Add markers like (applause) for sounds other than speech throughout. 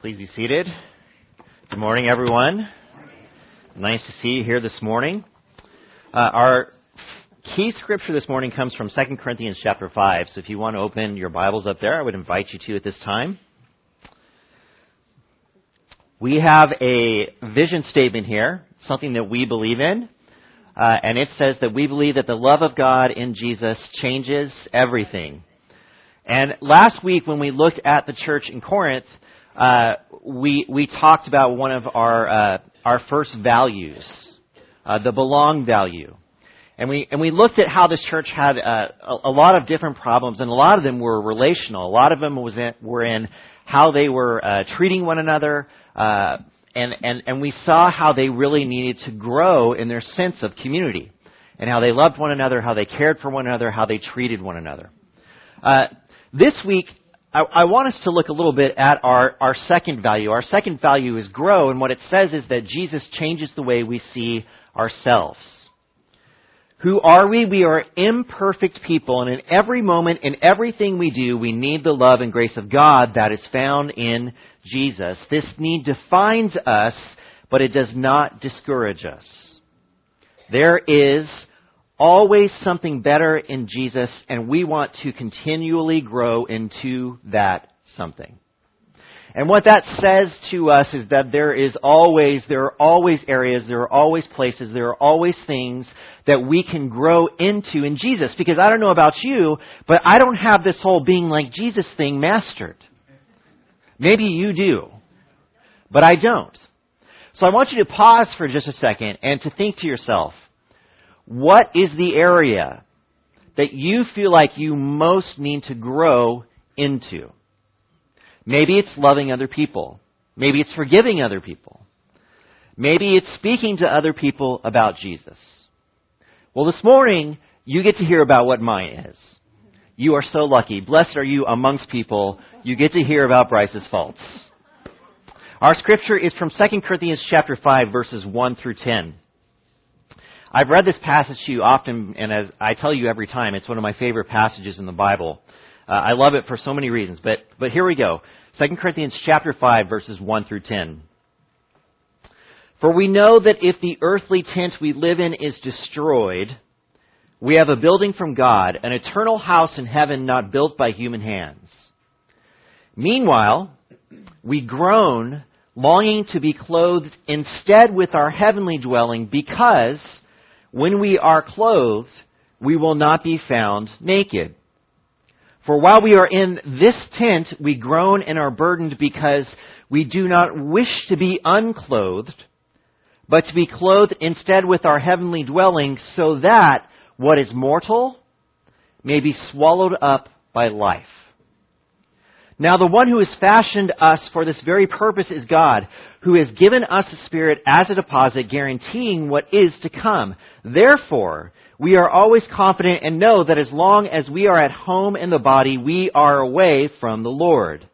Please be seated. Good morning, everyone. Nice to see you here this morning. Uh, our key scripture this morning comes from 2 Corinthians chapter 5. So if you want to open your Bibles up there, I would invite you to at this time. We have a vision statement here, something that we believe in. Uh, and it says that we believe that the love of God in Jesus changes everything. And last week when we looked at the church in Corinth, uh, we we talked about one of our uh, our first values, uh, the belong value, and we and we looked at how this church had uh, a, a, lot of different problems, and a lot of them were relational. A lot of them was in, were in how they were uh, treating one another, uh, and and and we saw how they really needed to grow in their sense of community, and how they loved one another, how they cared for one another, how they treated one another. this week, I, I, want us to look a little bit at our, our second value. Our second value is grow, and what it says is that Jesus changes the way we see ourselves. Who are we? We are imperfect people, and in every moment, in everything we do, we need the love and grace of God that is found in Jesus. This need defines us, but it does not discourage us. There is always something better in Jesus, and we want to continually grow into that something. And what that says to us is that there is always, there are always areas, there are always places, there are always things that we can grow into in Jesus. Because I don't know about you, but I don't have this whole being like Jesus thing mastered. Maybe you do, but I don't. So I want you to pause for just a second and to think to yourself, what is the area that you feel like you most need to grow into? Maybe it's loving other people. Maybe it's forgiving other people. Maybe it's speaking to other people about Jesus. Well, this morning, you get to hear about what mine is. You are so lucky. Blessed are you amongst people. You get to hear about Bryce's faults. Our scripture is from 2 Corinthians chapter 5 verses 1 through 10. I've read this passage to you often, and as I tell you every time, it's one of my favorite passages in the Bible. Uh, I love it for so many reasons, but, but here we go. 2 Corinthians chapter 5 verses 1 through 10. For we know that if the earthly tent we live in is destroyed, we have a building from God, an eternal house in heaven not built by human hands. Meanwhile, we groan, longing to be clothed instead with our heavenly dwelling because when we are clothed, we will not be found naked. For while we are in this tent, we groan and are burdened because we do not wish to be unclothed, but to be clothed instead with our heavenly dwelling, so that what is mortal may be swallowed up by life. Now the one who has fashioned us for this very purpose is God, who has given us a Spirit as a deposit guaranteeing what is to come. Therefore, we are always confident and know that as long as we are at home in the body, we are away from the Lord.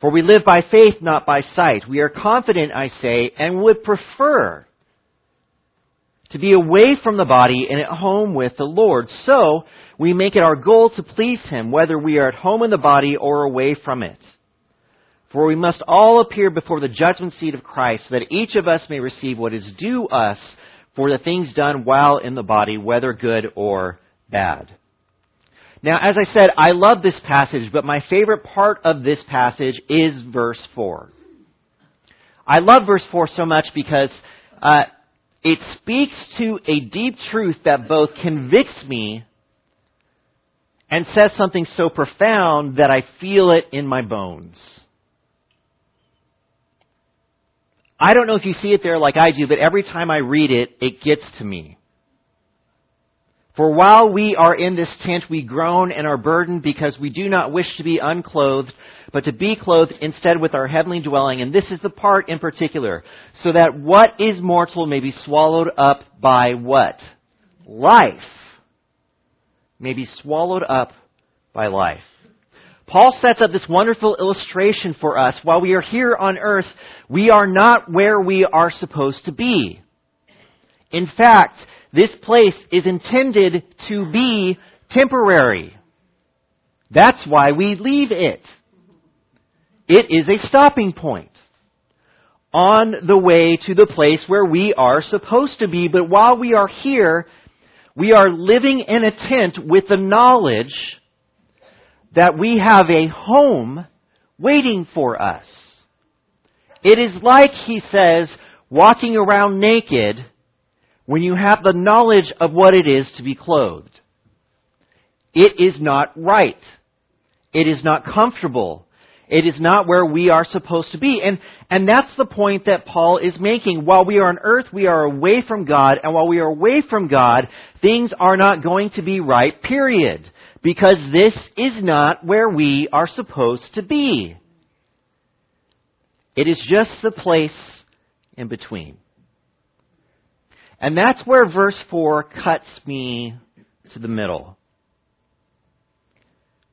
For we live by faith, not by sight. We are confident, I say, and would prefer to be away from the body and at home with the Lord. So, we make it our goal to please Him, whether we are at home in the body or away from it. For we must all appear before the judgment seat of Christ, so that each of us may receive what is due us for the things done while in the body, whether good or bad. Now, as I said, I love this passage, but my favorite part of this passage is verse 4. I love verse 4 so much because uh, it speaks to a deep truth that both convicts me and says something so profound that I feel it in my bones. I don't know if you see it there like I do, but every time I read it, it gets to me. For while we are in this tent, we groan and are burdened because we do not wish to be unclothed, but to be clothed instead with our heavenly dwelling. And this is the part in particular, so that what is mortal may be swallowed up by what? Life may be swallowed up by life. Paul sets up this wonderful illustration for us. While we are here on earth, we are not where we are supposed to be. In fact, this place is intended to be temporary. That's why we leave it. It is a stopping point on the way to the place where we are supposed to be. But while we are here, we are living in a tent with the knowledge that we have a home waiting for us. It is like, he says, walking around naked when you have the knowledge of what it is to be clothed. It is not right. It is not comfortable. It is not where we are supposed to be. And, and that's the point that Paul is making. While we are on earth, we are away from God, and while we are away from God, things are not going to be right, period. Because this is not where we are supposed to be. It is just the place in between. And that's where verse 4 cuts me to the middle.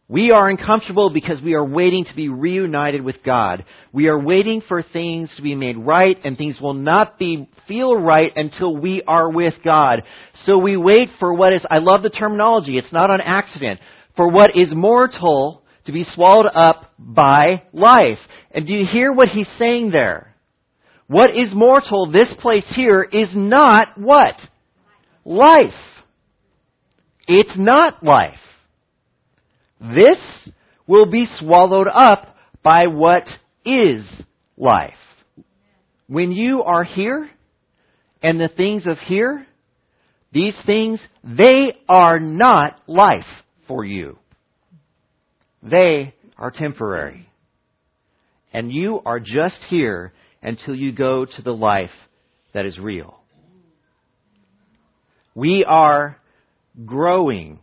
We are uncomfortable because we are waiting to be reunited with God. We are waiting for things to be made right and things will not be feel right until we are with God. So we wait for what is I love the terminology. It's not on accident. For what is mortal to be swallowed up by life. And do you hear what he's saying there? What is mortal, this place here, is not what? Life. It's not life. This will be swallowed up by what is life. When you are here and the things of here, these things, they are not life for you. They are temporary. And you are just here until you go to the life that is real. We are growing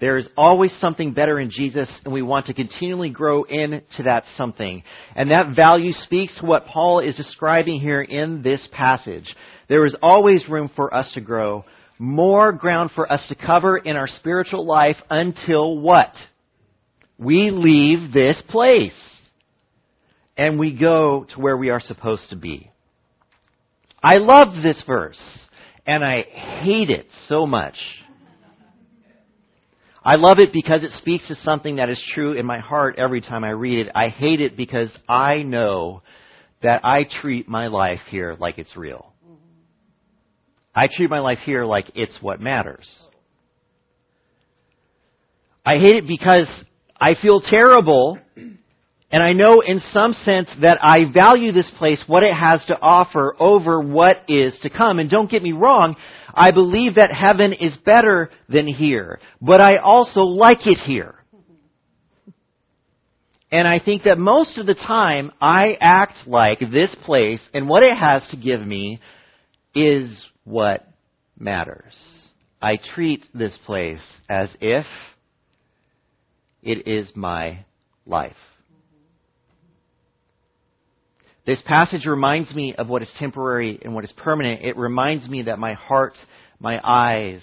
there is always something better in Jesus, and we want to continually grow into that something. And that value speaks to what Paul is describing here in this passage. There is always room for us to grow, more ground for us to cover in our spiritual life until what? We leave this place and we go to where we are supposed to be. I love this verse, and I hate it so much. I love it because it speaks to something that is true in my heart every time I read it. I hate it because I know that I treat my life here like it's real. I treat my life here like it's what matters. I hate it because I feel terrible and I know in some sense that I value this place, what it has to offer, over what is to come. And don't get me wrong, I believe that heaven is better than here. But I also like it here. And I think that most of the time I act like this place and what it has to give me is what matters. I treat this place as if it is my life. This passage reminds me of what is temporary and what is permanent. It reminds me that my heart, my eyes,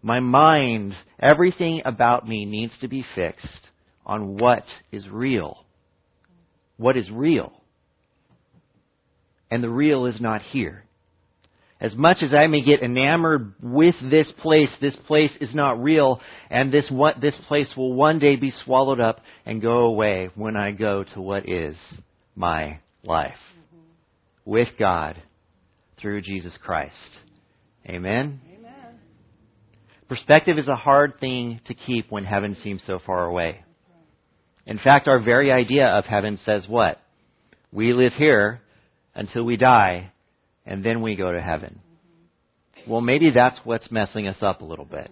my mind, everything about me needs to be fixed on what is real. What is real. And the real is not here. As much as I may get enamored with this place, this place is not real, and this what this place will one day be swallowed up and go away when I go to what is my life with God through Jesus Christ. Amen? Amen. Perspective is a hard thing to keep when heaven seems so far away. In fact, our very idea of heaven says what? We live here until we die, and then we go to heaven. Well, maybe that's what's messing us up a little bit.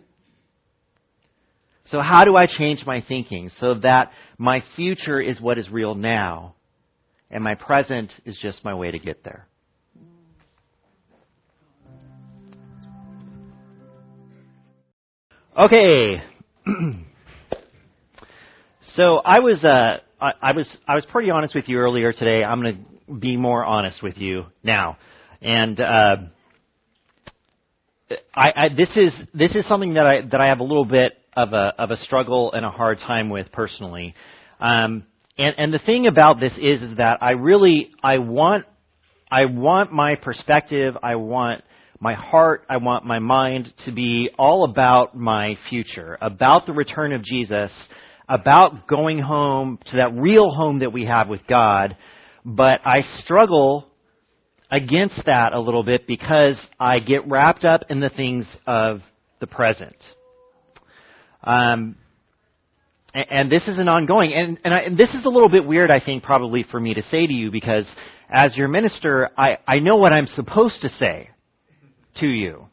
So, how do I change my thinking so that my future is what is real now and my present is just my way to get there. Okay. (clears throat) so I was uh, I, I, was I was pretty honest with you earlier today. I'm going to be more honest with you now, and uh, I, I, this is this is something that I that I have a little bit of a of a struggle and a hard time with personally. Um, and, and the thing about this is, is that I really, I want, I want my perspective, I want my heart, I want my mind to be all about my future, about the return of Jesus, about going home to that real home that we have with God, but I struggle against that a little bit because I get wrapped up in the things of the present. Um, and this is an ongoing, and, and, I, and, this is a little bit weird, I think, probably for me to say to you because as your minister, I, I know what I'm supposed to say to you.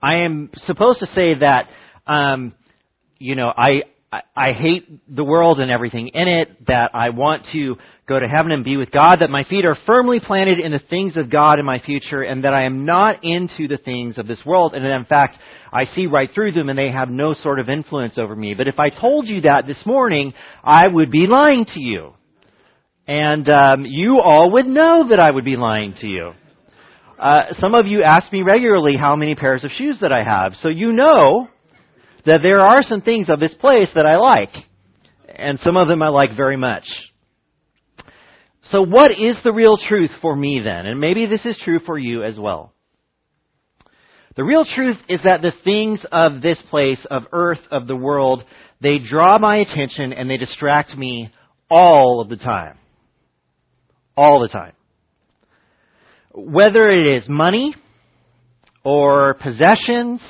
I am supposed to say that, um, you know, I, I, hate the world and everything in it, that I want to go to heaven and be with God, that my feet are firmly planted in the things of God in my future, and that I am not into the things of this world, and that in fact, I see right through them and they have no sort of influence over me. But if I told you that this morning, I would be lying to you. And um, you all would know that I would be lying to you. Uh, some of you ask me regularly how many pairs of shoes that I have, so you know that there are some things of this place that I like, and some of them I like very much. So what is the real truth for me then? And maybe this is true for you as well. The real truth is that the things of this place, of earth, of the world, they draw my attention and they distract me all of the time. All the time. Whether it is money, or possessions,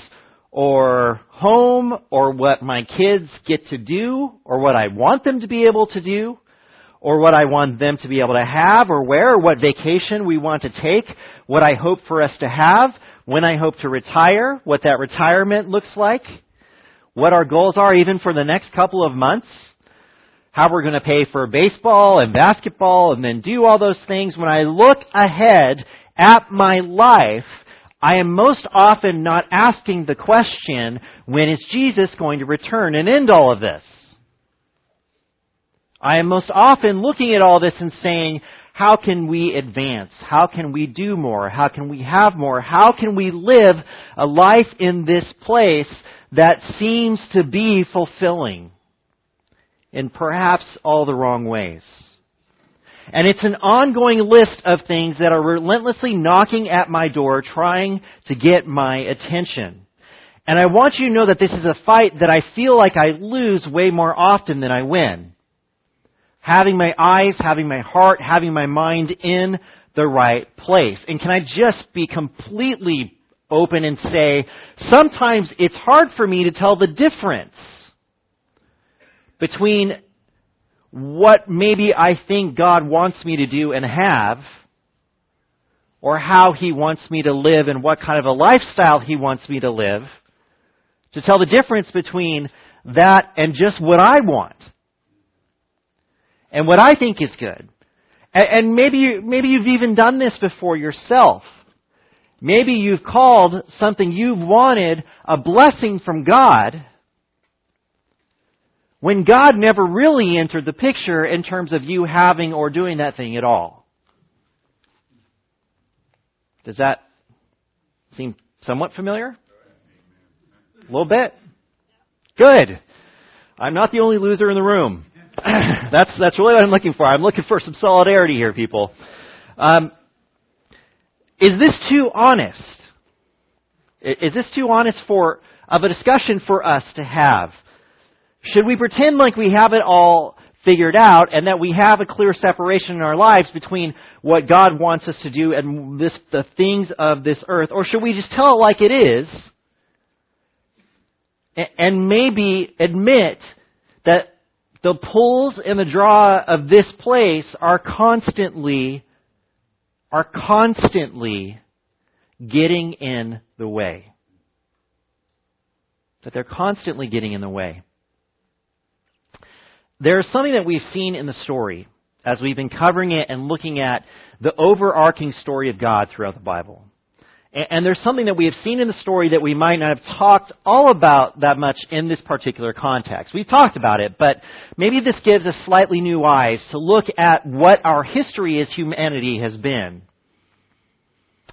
or home or what my kids get to do or what I want them to be able to do or what I want them to be able to have or where or what vacation we want to take, what I hope for us to have, when I hope to retire, what that retirement looks like, what our goals are even for the next couple of months, how we're going to pay for baseball and basketball and then do all those things. When I look ahead at my life, I am most often not asking the question, when is Jesus going to return and end all of this? I am most often looking at all this and saying, how can we advance? How can we do more? How can we have more? How can we live a life in this place that seems to be fulfilling in perhaps all the wrong ways? And it's an ongoing list of things that are relentlessly knocking at my door, trying to get my attention. And I want you to know that this is a fight that I feel like I lose way more often than I win. Having my eyes, having my heart, having my mind in the right place. And can I just be completely open and say, sometimes it's hard for me to tell the difference between what maybe I think God wants me to do and have, or how He wants me to live and what kind of a lifestyle He wants me to live, to tell the difference between that and just what I want and what I think is good. And, and maybe you, maybe you've even done this before yourself. Maybe you've called something you've wanted a blessing from God when God never really entered the picture in terms of you having or doing that thing at all. Does that seem somewhat familiar? A little bit? Good. I'm not the only loser in the room. (clears throat) that's, that's really what I'm looking for. I'm looking for some solidarity here, people. Um, is this too honest? Is this too honest for, of a discussion for us to have? Should we pretend like we have it all figured out and that we have a clear separation in our lives between what God wants us to do and this, the things of this earth? Or should we just tell it like it is and maybe admit that the pulls and the draw of this place are constantly, are constantly getting in the way? That they're constantly getting in the way. There's something that we've seen in the story as we've been covering it and looking at the overarching story of God throughout the Bible. And there's something that we have seen in the story that we might not have talked all about that much in this particular context. We've talked about it, but maybe this gives us slightly new eyes to look at what our history as humanity has been.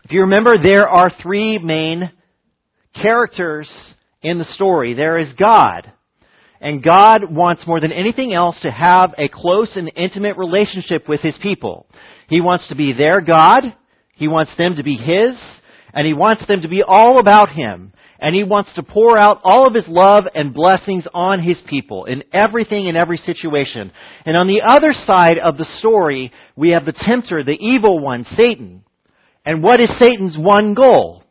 If you remember, there are three main characters in the story. There is God, and God wants more than anything else to have a close and intimate relationship with His people. He wants to be their God. He wants them to be His. And He wants them to be all about Him. and he wants to pour out all of his love and blessings on his people in everything in every situation. And on the other side of the story, we have the tempter, the evil one, Satan. And what is Satan's one goal?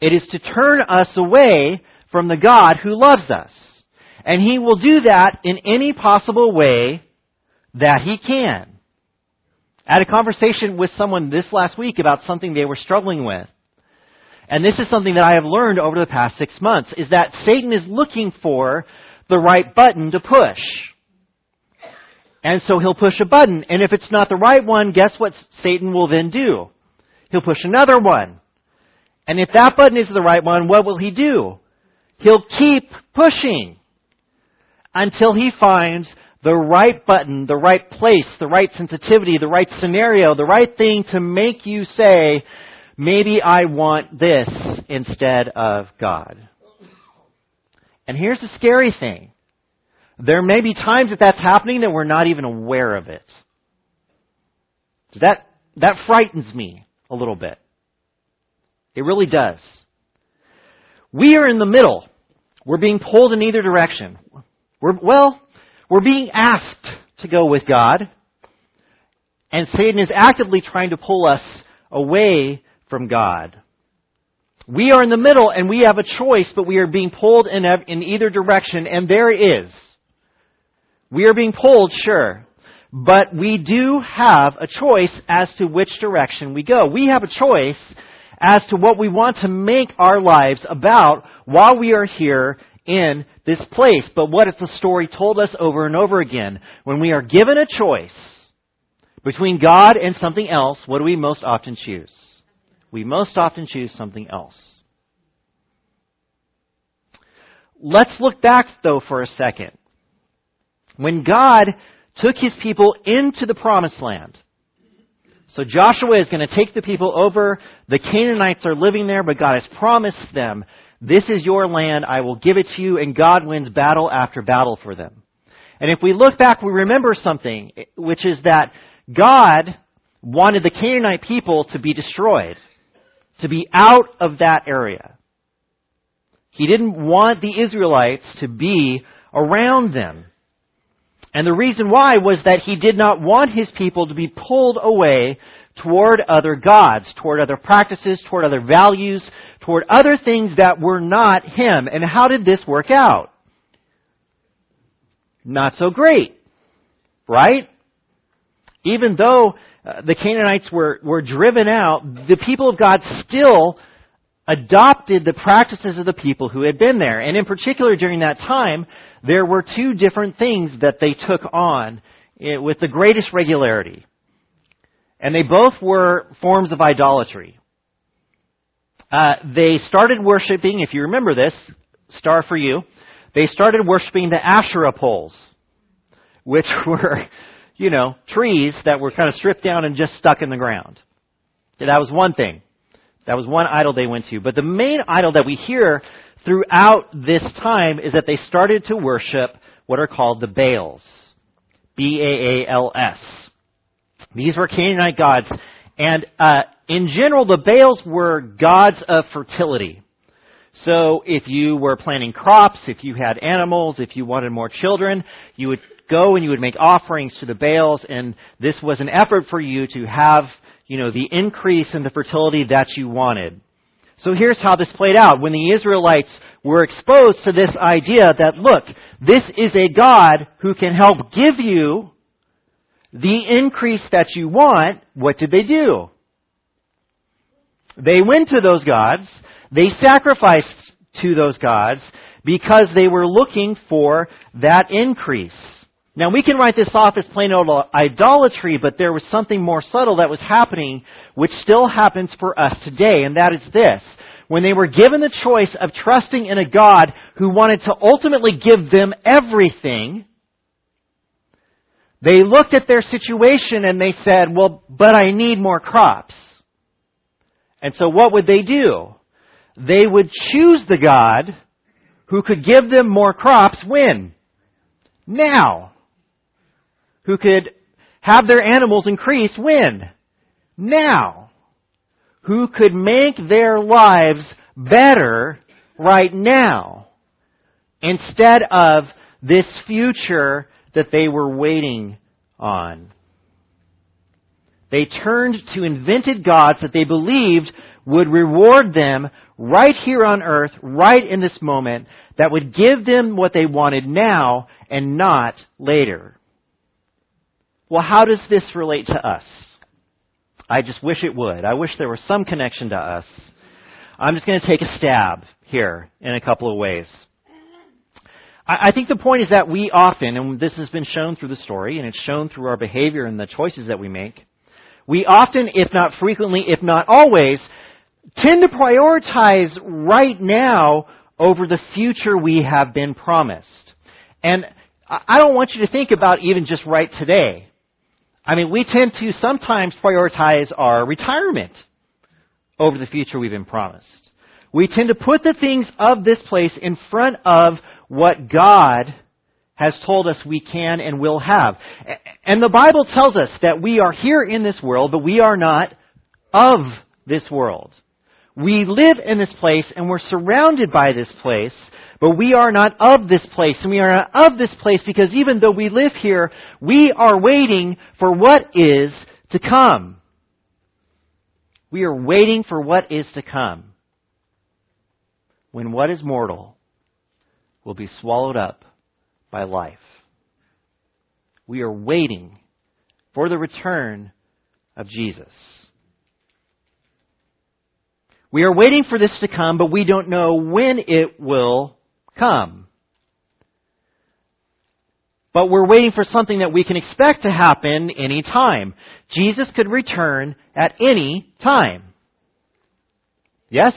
It is to turn us away from the God who loves us. And he will do that in any possible way that he can. I had a conversation with someone this last week about something they were struggling with. And this is something that I have learned over the past six months, is that Satan is looking for the right button to push. And so he'll push a button, and if it's not the right one, guess what Satan will then do? He'll push another one. And if that button is the right one, what will he do? He'll keep pushing until he finds the right button, the right place, the right sensitivity, the right scenario, the right thing to make you say, maybe I want this instead of God. And here's the scary thing. There may be times that that's happening that we're not even aware of it. That, that frightens me a little bit. It really does. We are in the middle. We're being pulled in either direction. We're, well, we're being asked to go with God, and Satan is actively trying to pull us away from God. We are in the middle and we have a choice, but we are being pulled in, in either direction, and there is. We are being pulled, sure, but we do have a choice as to which direction we go. We have a choice as to what we want to make our lives about while we are here in this place. But what has the story told us over and over again? When we are given a choice between God and something else, what do we most often choose? We most often choose something else. Let's look back, though, for a second. When God took his people into the promised land, so Joshua is going to take the people over. The Canaanites are living there, but God has promised them this is your land. I will give it to you. And God wins battle after battle for them. And if we look back, we remember something, which is that God wanted the Canaanite people to be destroyed, to be out of that area. He didn't want the Israelites to be around them. And the reason why was that he did not want his people to be pulled away toward other gods, toward other practices, toward other values, toward other things that were not him. And how did this work out? Not so great. Right? Even though uh, the Canaanites were, were driven out, the people of God still adopted the practices of the people who had been there. And in particular, during that time, there were two different things that they took on eh, with the greatest regularity. And they both were forms of idolatry. Uh, they started worshiping, if you remember this, star for you, they started worshiping the Asherah poles, which (laughs) were, you know, trees that were kind of stripped down and just stuck in the ground. That was one thing. That was one idol they went to. But the main idol that we hear throughout this time is that they started to worship what are called the Baals. B-A-A-L-S. These were Canaanite gods. And uh, in general, the Baals were gods of fertility. So if you were planting crops, if you had animals, if you wanted more children, you would go and you would make offerings to the Baals, and this was an effort for you to have, you know, the increase in the fertility that you wanted. So here's how this played out. When the Israelites were exposed to this idea that, look, this is a God who can help give you the increase that you want, what did they do? They went to those gods, they sacrificed to those gods because they were looking for that increase. Now we can write this off as plain old idolatry, but there was something more subtle that was happening, which still happens for us today, and that is this. When they were given the choice of trusting in a God who wanted to ultimately give them everything, they looked at their situation and they said, well, but I need more crops. And so what would they do? They would choose the God who could give them more crops when? Now. Who could have their animals increase when? Now. Who could make their lives better right now instead of this future that they were waiting on. They turned to invented gods that they believed would reward them right here on earth, right in this moment, that would give them what they wanted now and not later. Well, how does this relate to us? I just wish it would. I wish there was some connection to us. I'm just going to take a stab here in a couple of ways. I think the point is that we often, and this has been shown through the story, and it's shown through our behavior and the choices that we make, we often, if not frequently, if not always, tend to prioritize right now over the future we have been promised. And I don't want you to think about even just right today. I mean, we tend to sometimes prioritize our retirement over the future we've been promised. We tend to put the things of this place in front of what God has told us we can and will have. And the Bible tells us that we are here in this world, but we are not of this world. We live in this place and we're surrounded by this place, but we are not of this place. And we are not of this place because even though we live here, we are waiting for what is to come. We are waiting for what is to come. When what is mortal will be swallowed up by life. We are waiting for the return of Jesus. We are waiting for this to come, but we don't know when it will come. But we're waiting for something that we can expect to happen any time. Jesus could return at any time. Yes?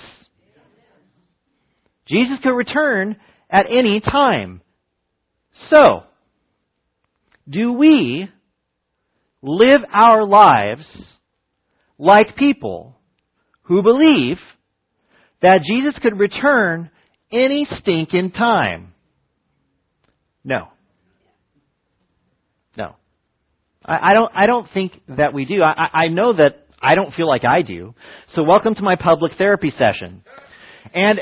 Jesus could return at any time. So, do we live our lives like people who believe that Jesus could return any stinking time? No. No. I, I don't, I don't think that we do. I, I know that I don't feel like I do. So welcome to my public therapy session. And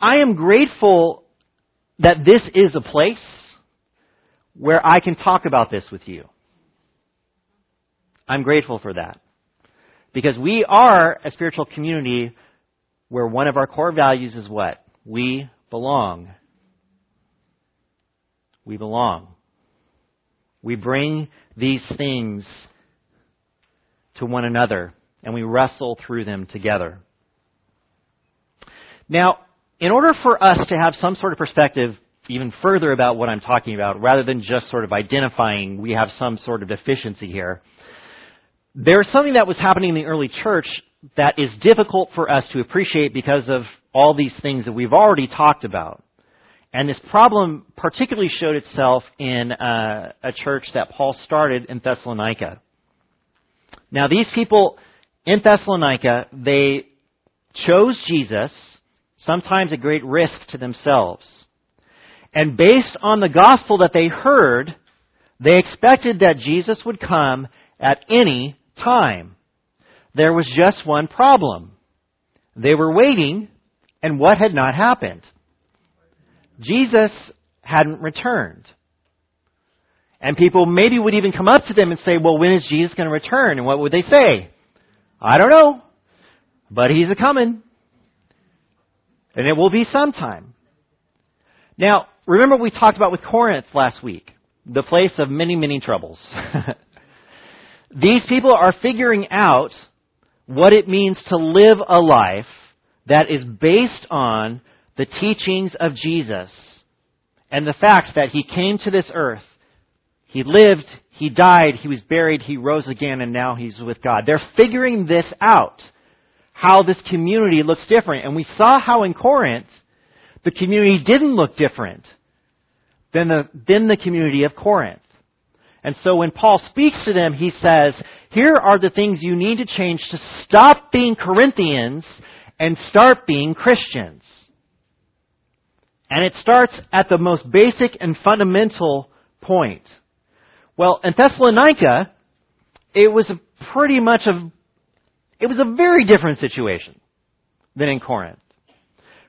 I am grateful that this is a place where I can talk about this with you. I'm grateful for that. Because we are a spiritual community where one of our core values is what? We belong. We belong. We bring these things to one another and we wrestle through them together. Now, in order for us to have some sort of perspective even further about what I'm talking about, rather than just sort of identifying we have some sort of deficiency here, there's something that was happening in the early church that is difficult for us to appreciate because of all these things that we've already talked about. And this problem particularly showed itself in uh, a church that Paul started in Thessalonica. Now, these people in Thessalonica, they chose Jesus sometimes at great risk to themselves. And based on the gospel that they heard, they expected that Jesus would come at any time. There was just one problem. They were waiting, and what had not happened? Jesus hadn't returned. And people maybe would even come up to them and say, well, when is Jesus going to return? And what would they say? I don't know, but he's a coming. And it will be sometime. Now, remember we talked about with Corinth last week, the place of many, many troubles. (laughs) These people are figuring out what it means to live a life that is based on the teachings of Jesus and the fact that he came to this earth. He lived, he died, he was buried, he rose again, and now he's with God. They're figuring this out how this community looks different. And we saw how in Corinth, the community didn't look different than the, than the community of Corinth. And so when Paul speaks to them, he says, here are the things you need to change to stop being Corinthians and start being Christians. And it starts at the most basic and fundamental point. Well, in Thessalonica, it was pretty much a it was a very different situation than in Corinth.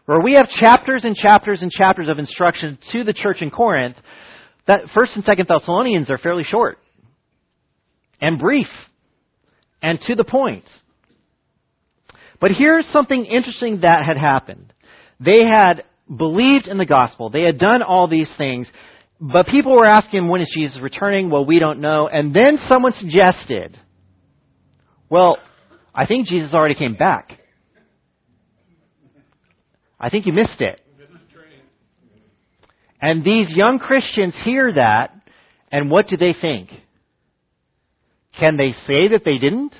Where we have chapters and chapters and chapters of instruction to the church in Corinth, that First and Second Thessalonians are fairly short and brief and to the point. But here's something interesting that had happened. They had believed in the gospel. They had done all these things. But people were asking, when is Jesus returning? Well, we don't know. And then someone suggested, well, I think Jesus already came back. I think you missed it. And these young Christians hear that, and what do they think? Can they say that they didn't?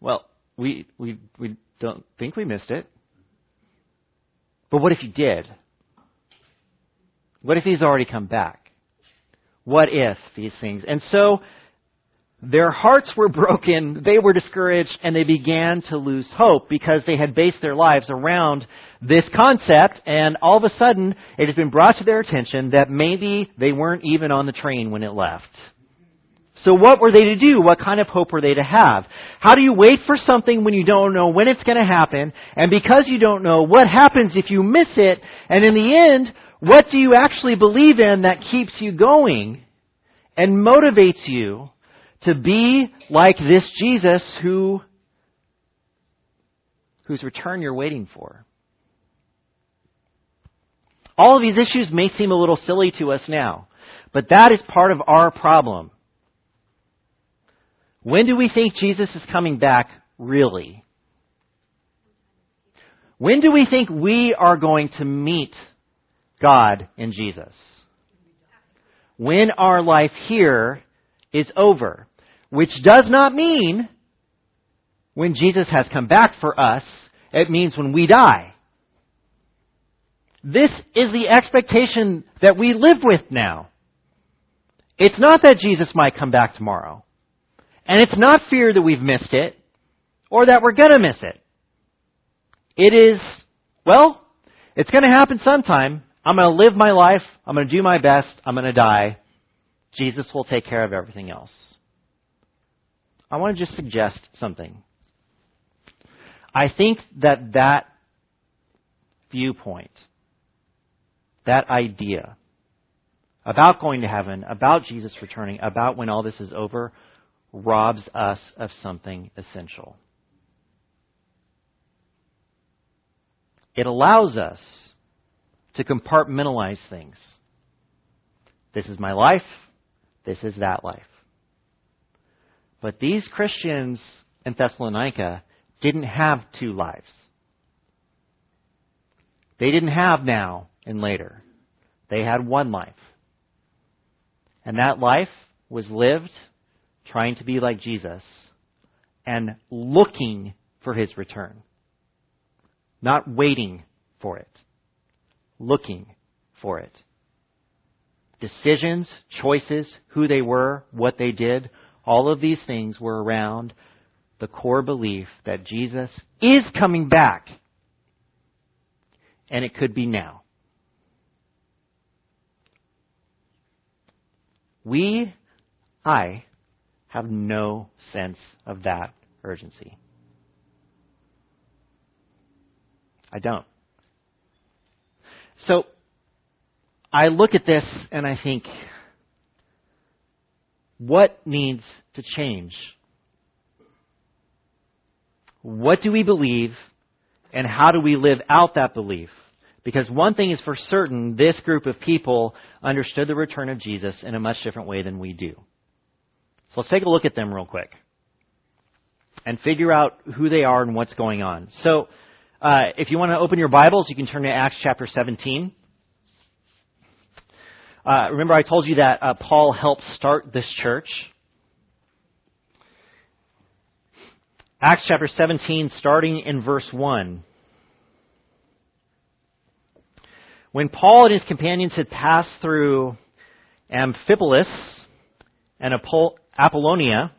Well, we, we, we don't think we missed it. But what if you did? What if he's already come back? What if these things? And so their hearts were broken, they were discouraged, and they began to lose hope because they had based their lives around this concept, and all of a sudden it has been brought to their attention that maybe they weren't even on the train when it left. So what were they to do? What kind of hope were they to have? How do you wait for something when you don't know when it's going to happen? And because you don't know, what happens if you miss it? And in the end, what do you actually believe in that keeps you going and motivates you to be like this Jesus who, whose return you're waiting for? All of these issues may seem a little silly to us now, but that is part of our problem. When do we think Jesus is coming back, really? When do we think we are going to meet God in Jesus? When our life here is over. Which does not mean when Jesus has come back for us, it means when we die. This is the expectation that we live with now. It's not that Jesus might come back tomorrow. And it's not fear that we've missed it or that we're going to miss it. It is, well, it's going to happen sometime. I'm going to live my life. I'm going to do my best. I'm going to die. Jesus will take care of everything else. I want to just suggest something. I think that that viewpoint, that idea about going to heaven, about Jesus returning, about when all this is over, robs us of something essential. It allows us to compartmentalize things. This is my life, this is that life. But these Christians in Thessalonica didn't have two lives. They didn't have now and later. They had one life. And that life was lived trying to be like Jesus, and looking for his return. Not waiting for it, looking for it. Decisions, choices, who they were, what they did, all of these things were around the core belief that Jesus is coming back. And it could be now. We, I, have no sense of that urgency. I don't. So I look at this and I think, what needs to change? What do we believe and how do we live out that belief? Because one thing is for certain, this group of people understood the return of Jesus in a much different way than we do. So let's take a look at them real quick and figure out who they are and what's going on. So, uh, if you want to open your Bibles, you can turn to Acts chapter 17. Uh, remember, I told you that uh, Paul helped start this church. Acts chapter 17, starting in verse 1. When Paul and his companions had passed through Amphipolis and Apollonia,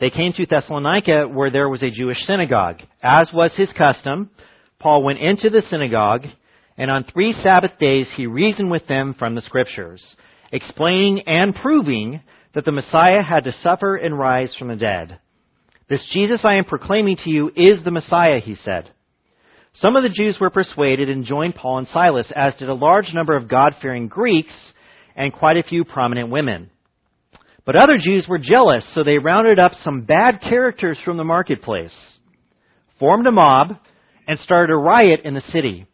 they came to Thessalonica where there was a Jewish synagogue. As was his custom, Paul went into the synagogue, and on three Sabbath days he reasoned with them from the Scriptures, explaining and proving that the Messiah had to suffer and rise from the dead. This Jesus I am proclaiming to you is the Messiah, he said. Some of the Jews were persuaded and joined Paul and Silas, as did a large number of God fearing Greeks and quite a few prominent women. But other Jews were jealous, so they rounded up some bad characters from the marketplace, formed a mob, and started a riot in the city.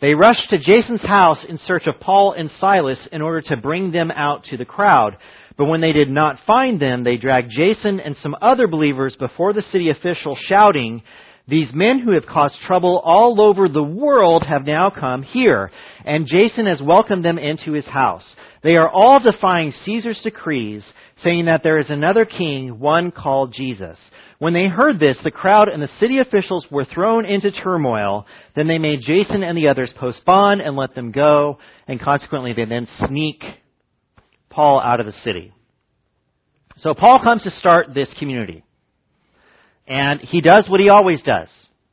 They rushed to Jason's house in search of Paul and Silas in order to bring them out to the crowd. But when they did not find them, they dragged Jason and some other believers before the city official, shouting, These men who have caused trouble all over the world have now come here, and Jason has welcomed them into his house. They are all defying Caesar's decrees, saying that there is another king, one called Jesus. When they heard this, the crowd and the city officials were thrown into turmoil. Then they made Jason and the others post bond and let them go, and consequently they then sneak Paul out of the city. So Paul comes to start this community. And he does what he always does,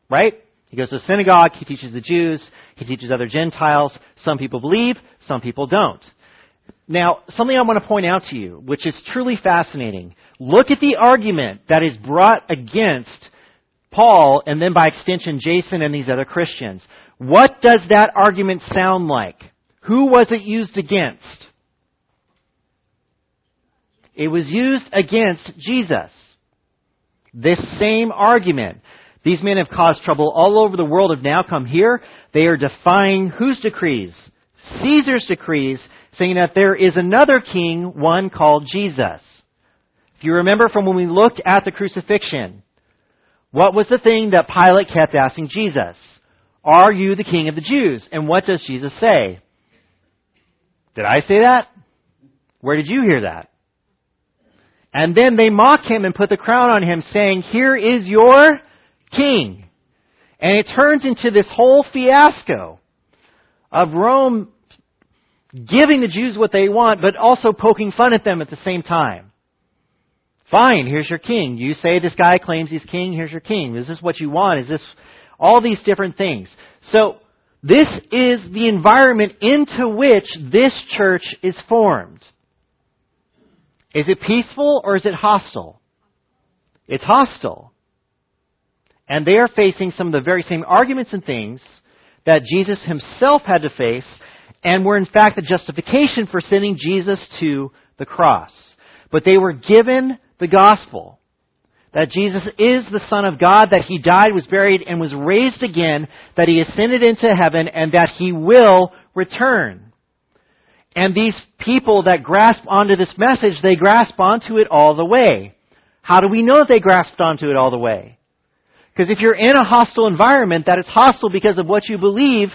right? He goes to synagogue, he teaches the Jews, he teaches other Gentiles. Some people believe, some people don't. Now, something I want to point out to you, which is truly fascinating. Look at the argument that is brought against Paul and then by extension Jason and these other Christians. What does that argument sound like? Who was it used against? It was used against Jesus. This same argument. These men have caused trouble all over the world, have now come here. They are defying whose decrees? Caesar's decrees, saying that there is another king, one called Jesus. If you remember from when we looked at the crucifixion, what was the thing that Pilate kept asking Jesus? Are you the king of the Jews? And what does Jesus say? Did I say that? Where did you hear that? And then they mock him and put the crown on him, saying, Here is your king. And it turns into this whole fiasco of Rome giving the Jews what they want, but also poking fun at them at the same time. Fine, here's your king. You say this guy claims he's king, here's your king. Is this what you want? Is this all these different things? So, this is the environment into which this church is formed. Is it peaceful or is it hostile? It's hostile. And they are facing some of the very same arguments and things that Jesus himself had to face and were in fact the justification for sending Jesus to the cross. But they were given the gospel that Jesus is the Son of God, that He died, was buried, and was raised again, that He ascended into heaven, and that He will return. And these people that grasp onto this message, they grasp onto it all the way. How do we know that they grasped onto it all the way? Because if you're in a hostile environment that is hostile because of what you believe,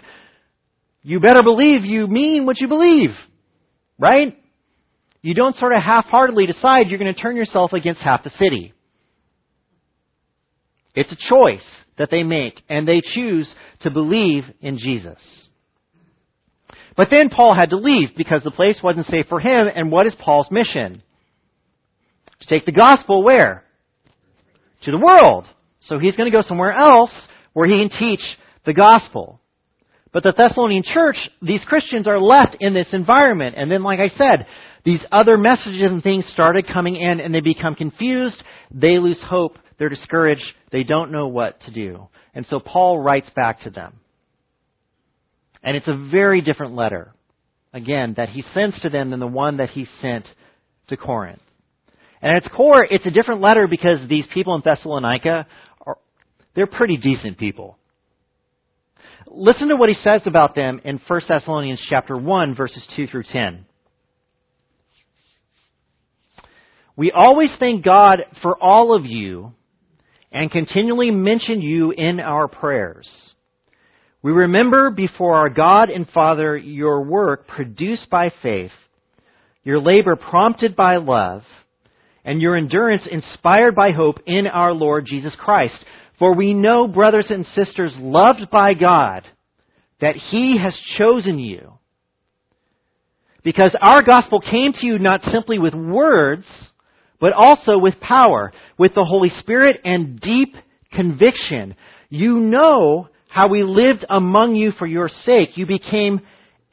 you better believe you mean what you believe. Right? You don't sort of half-heartedly decide you're going to turn yourself against half the city. It's a choice that they make, and they choose to believe in Jesus. But then Paul had to leave because the place wasn't safe for him, and what is Paul's mission? To take the gospel where? To the world. So he's going to go somewhere else where he can teach the gospel. But the Thessalonian church, these Christians are left in this environment. And then, like I said, these other messages and things started coming in and they become confused. They lose hope. They're discouraged. They don't know what to do. And so Paul writes back to them. And it's a very different letter, again, that he sends to them than the one that he sent to Corinth. And at its core, it's a different letter because these people in Thessalonica are, they're pretty decent people. Listen to what he says about them in 1 Thessalonians chapter 1 verses 2 through 10. We always thank God for all of you and continually mention you in our prayers. We remember before our God and Father your work produced by faith, your labor prompted by love, and your endurance inspired by hope in our Lord Jesus Christ. For we know, brothers and sisters, loved by God, that He has chosen you. Because our gospel came to you not simply with words, but also with power, with the Holy Spirit and deep conviction. You know how we lived among you for your sake. You became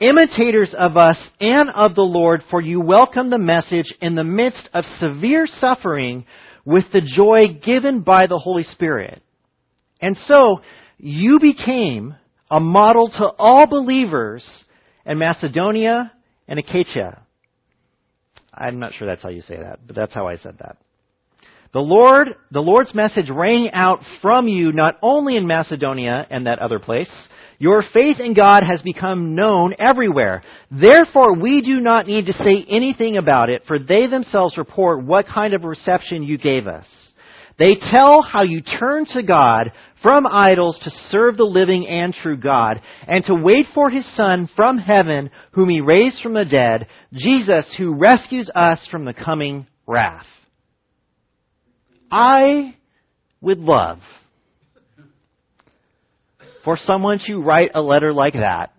imitators of us and of the Lord, for you welcomed the message in the midst of severe suffering with the joy given by the Holy Spirit. And so, you became a model to all believers in Macedonia and Achaia. I'm not sure that's how you say that, but that's how I said that. The Lord, the Lord's message rang out from you not only in Macedonia and that other place. Your faith in God has become known everywhere. Therefore, we do not need to say anything about it, for they themselves report what kind of reception you gave us. They tell how you turned to God from idols to serve the living and true God, and to wait for His Son from heaven, whom He raised from the dead, Jesus, who rescues us from the coming wrath. I would love for someone to write a letter like that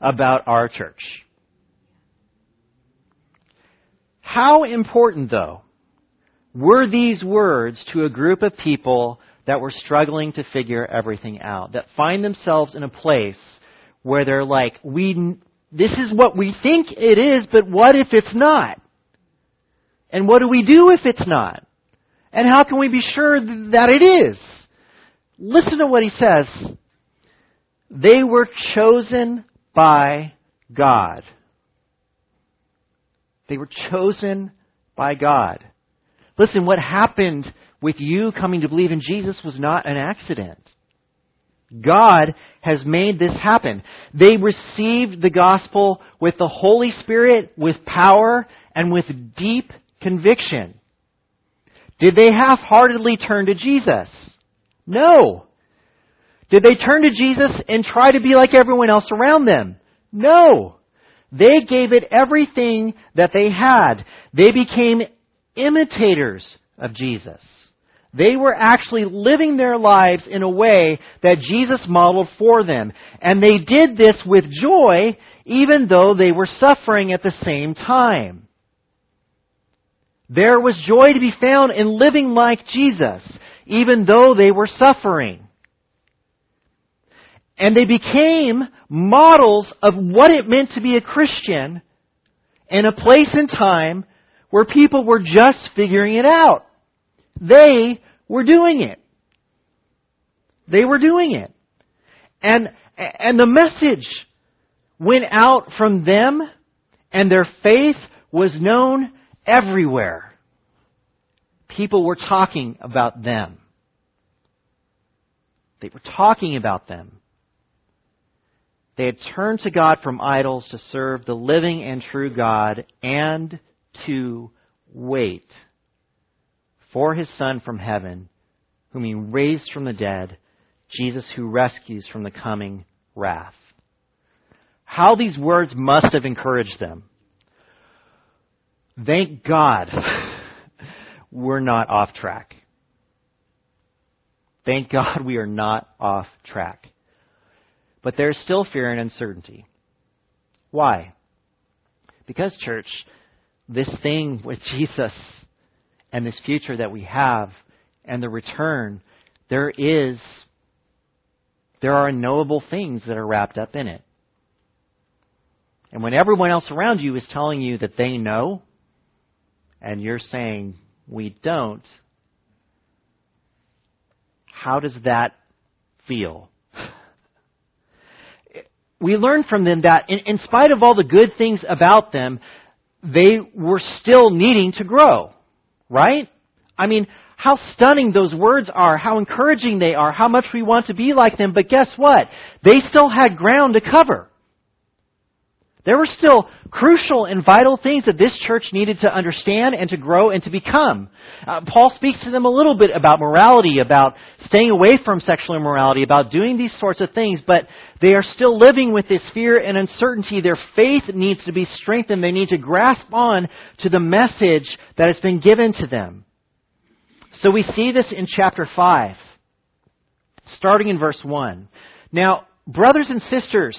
about our church. How important, though, were these words to a group of people that were struggling to figure everything out, that find themselves in a place where they're like, we, this is what we think it is, but what if it's not? And what do we do if it's not? And how can we be sure that it is? Listen to what he says. They were chosen by God. They were chosen by God. Listen, what happened with you coming to believe in Jesus was not an accident. God has made this happen. They received the gospel with the Holy Spirit, with power, and with deep conviction. Did they half heartedly turn to Jesus? No. Did they turn to Jesus and try to be like everyone else around them? No. They gave it everything that they had. They became imitators of Jesus. They were actually living their lives in a way that Jesus modeled for them. And they did this with joy, even though they were suffering at the same time. There was joy to be found in living like Jesus, even though they were suffering. And they became models of what it meant to be a Christian in a place and time where people were just figuring it out. They were doing it. They were doing it. And, and the message went out from them and their faith was known everywhere. People were talking about them. They were talking about them. They had turned to God from idols to serve the living and true God and to wait for his Son from heaven, whom he raised from the dead, Jesus who rescues from the coming wrath. How these words must have encouraged them. Thank God (laughs) we're not off track. Thank God we are not off track. But there's still fear and uncertainty. Why? Because, church, this thing with Jesus and this future that we have and the return, there is, there are unknowable things that are wrapped up in it. And when everyone else around you is telling you that they know, and you're saying, we don't, how does that feel? (laughs) we learn from them that in, in spite of all the good things about them, they were still needing to grow. Right? I mean, how stunning those words are, how encouraging they are, how much we want to be like them, but guess what? They still had ground to cover. There were still crucial and vital things that this church needed to understand and to grow and to become. Uh, Paul speaks to them a little bit about morality, about staying away from sexual immorality, about doing these sorts of things, but they are still living with this fear and uncertainty. Their faith needs to be strengthened. They need to grasp on to the message that has been given to them. So we see this in chapter 5, starting in verse 1. Now, brothers and sisters,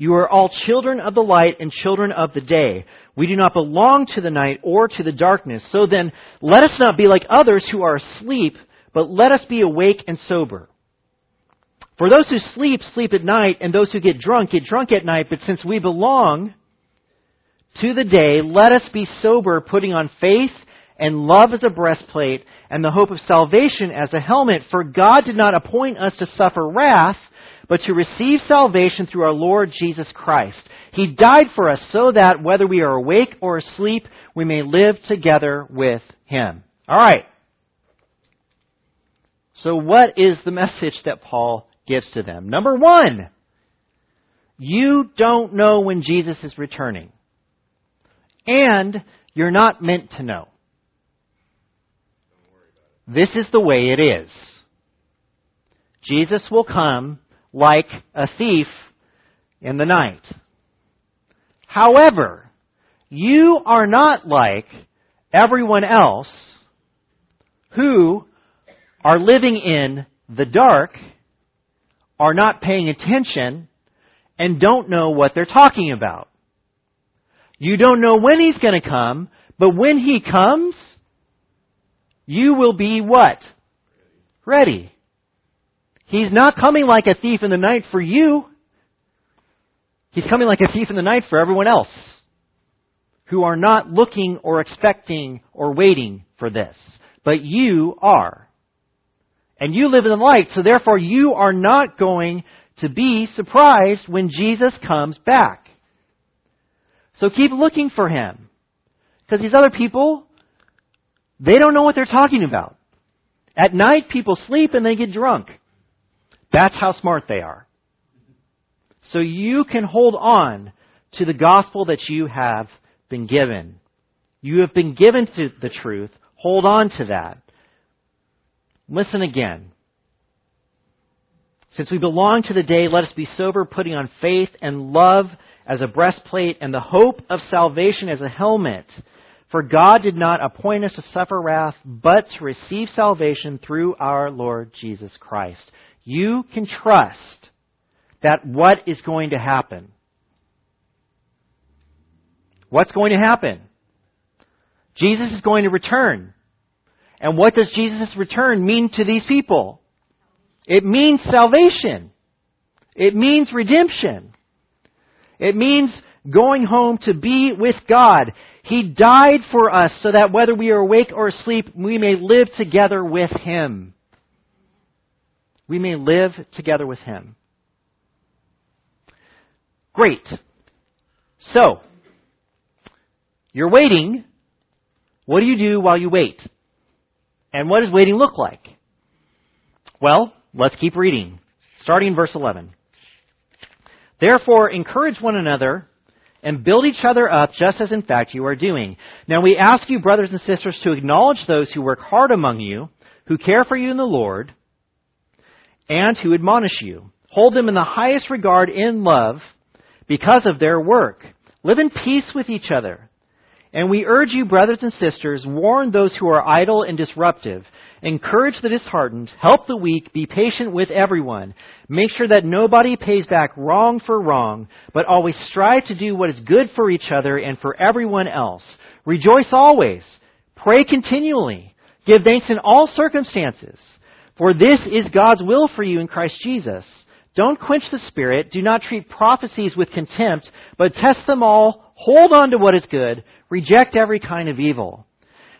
You are all children of the light and children of the day. We do not belong to the night or to the darkness. So then, let us not be like others who are asleep, but let us be awake and sober. For those who sleep, sleep at night, and those who get drunk, get drunk at night. But since we belong to the day, let us be sober, putting on faith and love as a breastplate, and the hope of salvation as a helmet. For God did not appoint us to suffer wrath, but to receive salvation through our Lord Jesus Christ. He died for us so that whether we are awake or asleep, we may live together with Him. Alright. So what is the message that Paul gives to them? Number one, you don't know when Jesus is returning. And you're not meant to know. This is the way it is. Jesus will come like a thief in the night. However, you are not like everyone else who are living in the dark, are not paying attention, and don't know what they're talking about. You don't know when he's going to come, but when he comes, you will be what? Ready. He's not coming like a thief in the night for you. He's coming like a thief in the night for everyone else who are not looking or expecting or waiting for this. But you are. And you live in the light, so therefore you are not going to be surprised when Jesus comes back. So keep looking for him. Because these other people, they don't know what they're talking about. At night, people sleep and they get drunk. That's how smart they are. So you can hold on to the gospel that you have been given. You have been given to the truth. Hold on to that. Listen again. Since we belong to the day, let us be sober, putting on faith and love as a breastplate and the hope of salvation as a helmet. For God did not appoint us to suffer wrath, but to receive salvation through our Lord Jesus Christ you can trust that what is going to happen. What's going to happen? Jesus is going to return. And what does Jesus' return mean to these people? It means salvation. It means redemption. It means going home to be with God. He died for us so that whether we are awake or asleep, we may live together with Him we may live together with him. Great. So, you're waiting. What do you do while you wait? And what does waiting look like? Well, let's keep reading. Starting in verse 11. Therefore, encourage one another and build each other up just as in fact you are doing. Now we ask you, brothers and sisters, to acknowledge those who work hard among you, who care for you in the Lord, and who admonish you. Hold them in the highest regard in love because of their work. Live in peace with each other. And we urge you, brothers and sisters, warn those who are idle and disruptive. Encourage the disheartened. Help the weak. Be patient with everyone. Make sure that nobody pays back wrong for wrong, but always strive to do what is good for each other and for everyone else. Rejoice always. Pray continually. Give thanks in all circumstances. For this is God's will for you in Christ Jesus. Don't quench the Spirit. Do not treat prophecies with contempt, but test them all. Hold on to what is good. Reject every kind of evil.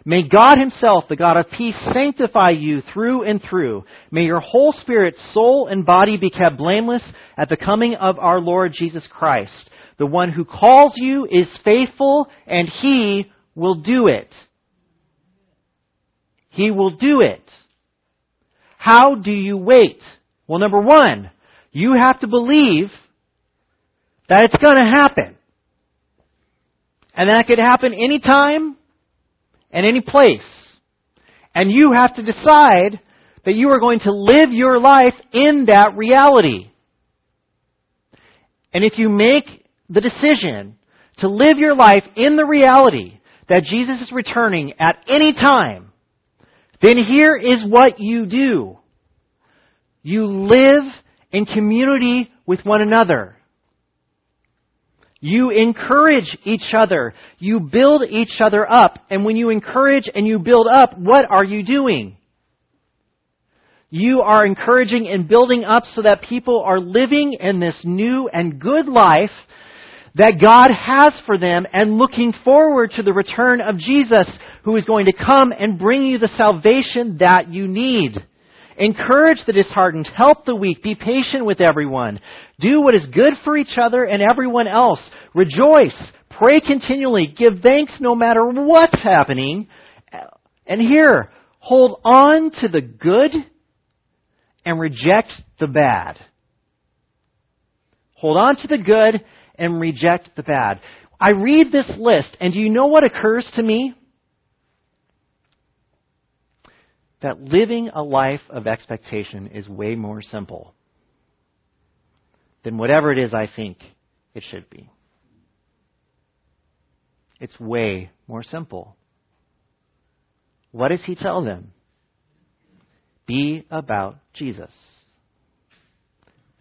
May God Himself, the God of peace, sanctify you through and through. May your whole spirit, soul, and body be kept blameless at the coming of our Lord Jesus Christ. The one who calls you is faithful, and He will do it. He will do it. How do you wait? Well, number one, you have to believe that it's going to happen. And that could happen anytime and any place. And you have to decide that you are going to live your life in that reality. And if you make the decision to live your life in the reality that Jesus is returning at any time, then here is what you do. You live in community with one another. You encourage each other. You build each other up. And when you encourage and you build up, what are you doing? You are encouraging and building up so that people are living in this new and good life that God has for them and looking forward to the return of Jesus who is going to come and bring you the salvation that you need. Encourage the disheartened, help the weak, be patient with everyone. Do what is good for each other and everyone else. Rejoice, pray continually, give thanks no matter what's happening. And here, hold on to the good and reject the bad. Hold on to the good and reject the bad. I read this list, and do you know what occurs to me? That living a life of expectation is way more simple than whatever it is I think it should be. It's way more simple. What does he tell them? Be about Jesus.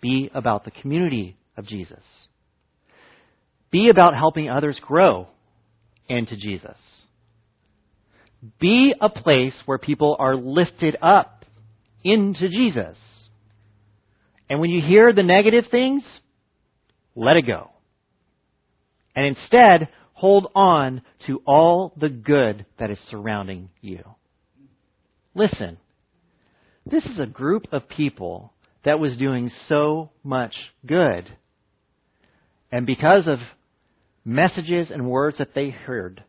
Be about the community of Jesus. Be about helping others grow into Jesus. Be a place where people are lifted up into Jesus. And when you hear the negative things, let it go. And instead, hold on to all the good that is surrounding you. Listen, this is a group of people that was doing so much good. And because of messages and words that they heard,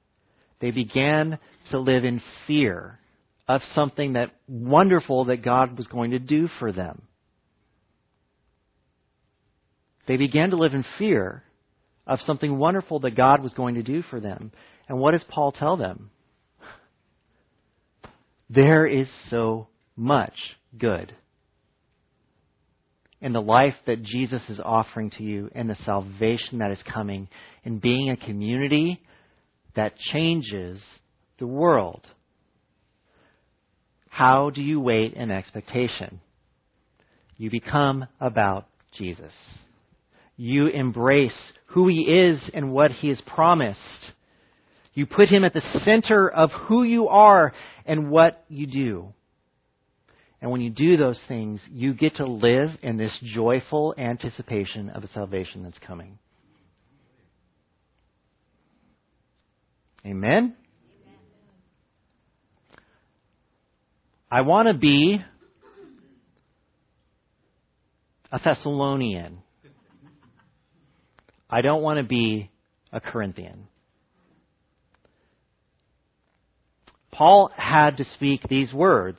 they began to live in fear of something that wonderful that God was going to do for them. They began to live in fear of something wonderful that God was going to do for them. And what does Paul tell them? There is so much good in the life that Jesus is offering to you and the salvation that is coming in being a community that changes the world. How do you wait in expectation? You become about Jesus. You embrace who He is and what He has promised. You put Him at the center of who you are and what you do. And when you do those things, you get to live in this joyful anticipation of a salvation that's coming. Amen? I want to be a Thessalonian. I don't want to be a Corinthian. Paul had to speak these words,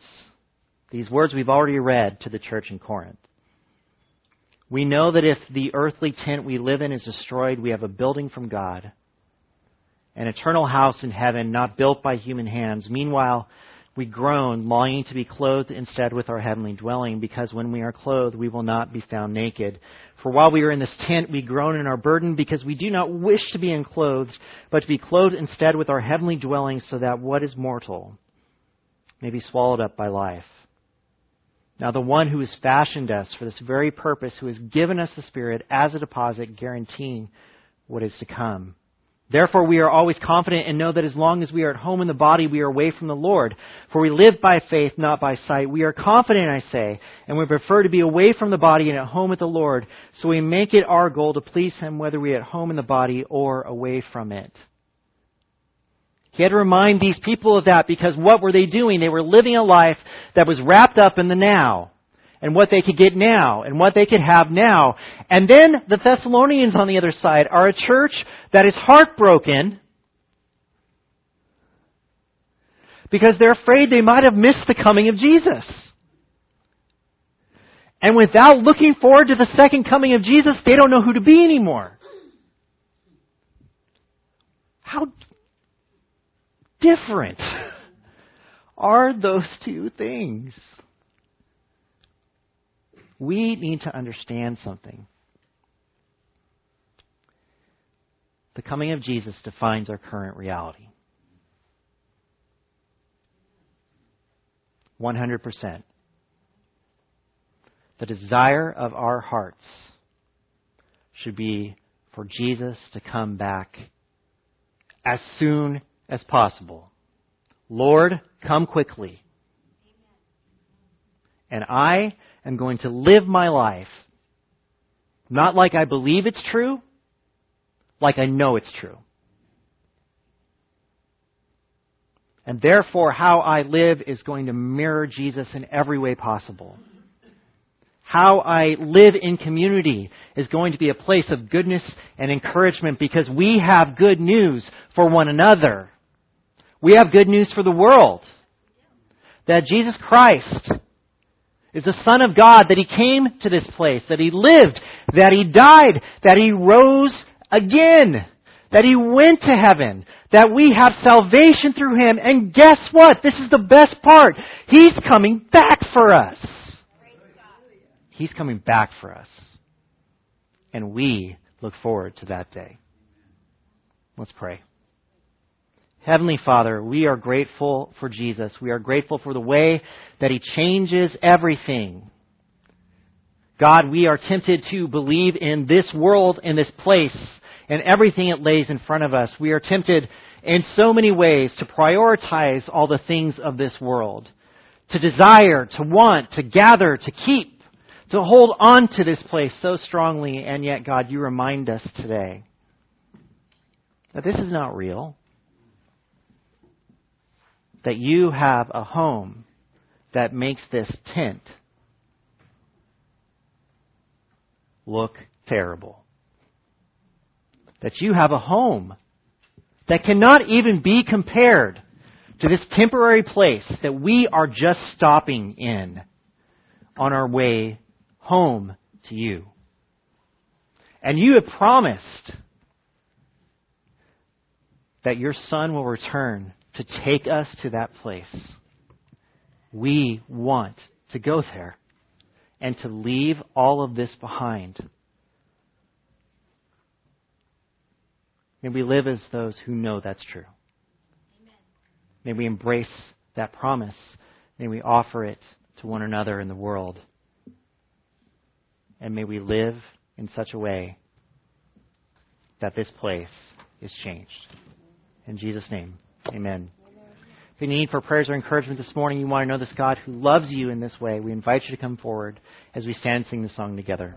these words we've already read to the church in Corinth. We know that if the earthly tent we live in is destroyed, we have a building from God an eternal house in heaven, not built by human hands. Meanwhile, we groan, longing to be clothed instead with our heavenly dwelling, because when we are clothed, we will not be found naked. For while we are in this tent, we groan in our burden, because we do not wish to be enclothed, but to be clothed instead with our heavenly dwelling, so that what is mortal may be swallowed up by life. Now, the one who has fashioned us for this very purpose, who has given us the Spirit as a deposit, guaranteeing what is to come Therefore, we are always confident and know that as long as we are at home in the body, we are away from the Lord. For we live by faith, not by sight. We are confident, I say, and we prefer to be away from the body and at home with the Lord. So we make it our goal to please Him whether we are at home in the body or away from it. He had to remind these people of that because what were they doing? They were living a life that was wrapped up in the now and what they could get now and what they could have now. And then the Thessalonians on the other side are a church that is heartbroken because they're afraid they might have missed the coming of Jesus. And without looking forward to the second coming of Jesus, they don't know who to be anymore. How different (laughs) are those two things? We need to understand something. The coming of Jesus defines our current reality. 100%. The desire of our hearts should be for Jesus to come back as soon as possible. Lord, come quickly. And I am going to live my life not like I believe it's true, like I know it's true. And therefore, how I live is going to mirror Jesus in every way possible. How I live in community is going to be a place of goodness and encouragement because we have good news for one another. We have good news for the world. That Jesus Christ is the Son of God, that He came to this place, that He lived, that He died, that He rose again, that He went to heaven, that we have salvation through Him, and guess what? This is the best part. He's coming back for us. He's coming back for us. And we look forward to that day. Let's pray. Heavenly Father, we are grateful for Jesus. We are grateful for the way that He changes everything. God, we are tempted to believe in this world, in this place, and everything it lays in front of us. We are tempted in so many ways to prioritize all the things of this world, to desire, to want, to gather, to keep to hold on to this place so strongly, and yet, God, you remind us today that this is not real. That you have a home that makes this tent look terrible. That you have a home that cannot even be compared to this temporary place that we are just stopping in on our way home to you. And you have promised that your Son will return to take us to that place. We want to go there and to leave all of this behind. May we live as those who know that's true. Amen. May we embrace that promise. May we offer it to one another in the world and may we live in such a way that this place is changed. In Jesus' name, amen. If you need for prayers or encouragement this morning, you want to know this God who loves you in this way, we invite you to come forward as we stand and sing the song together.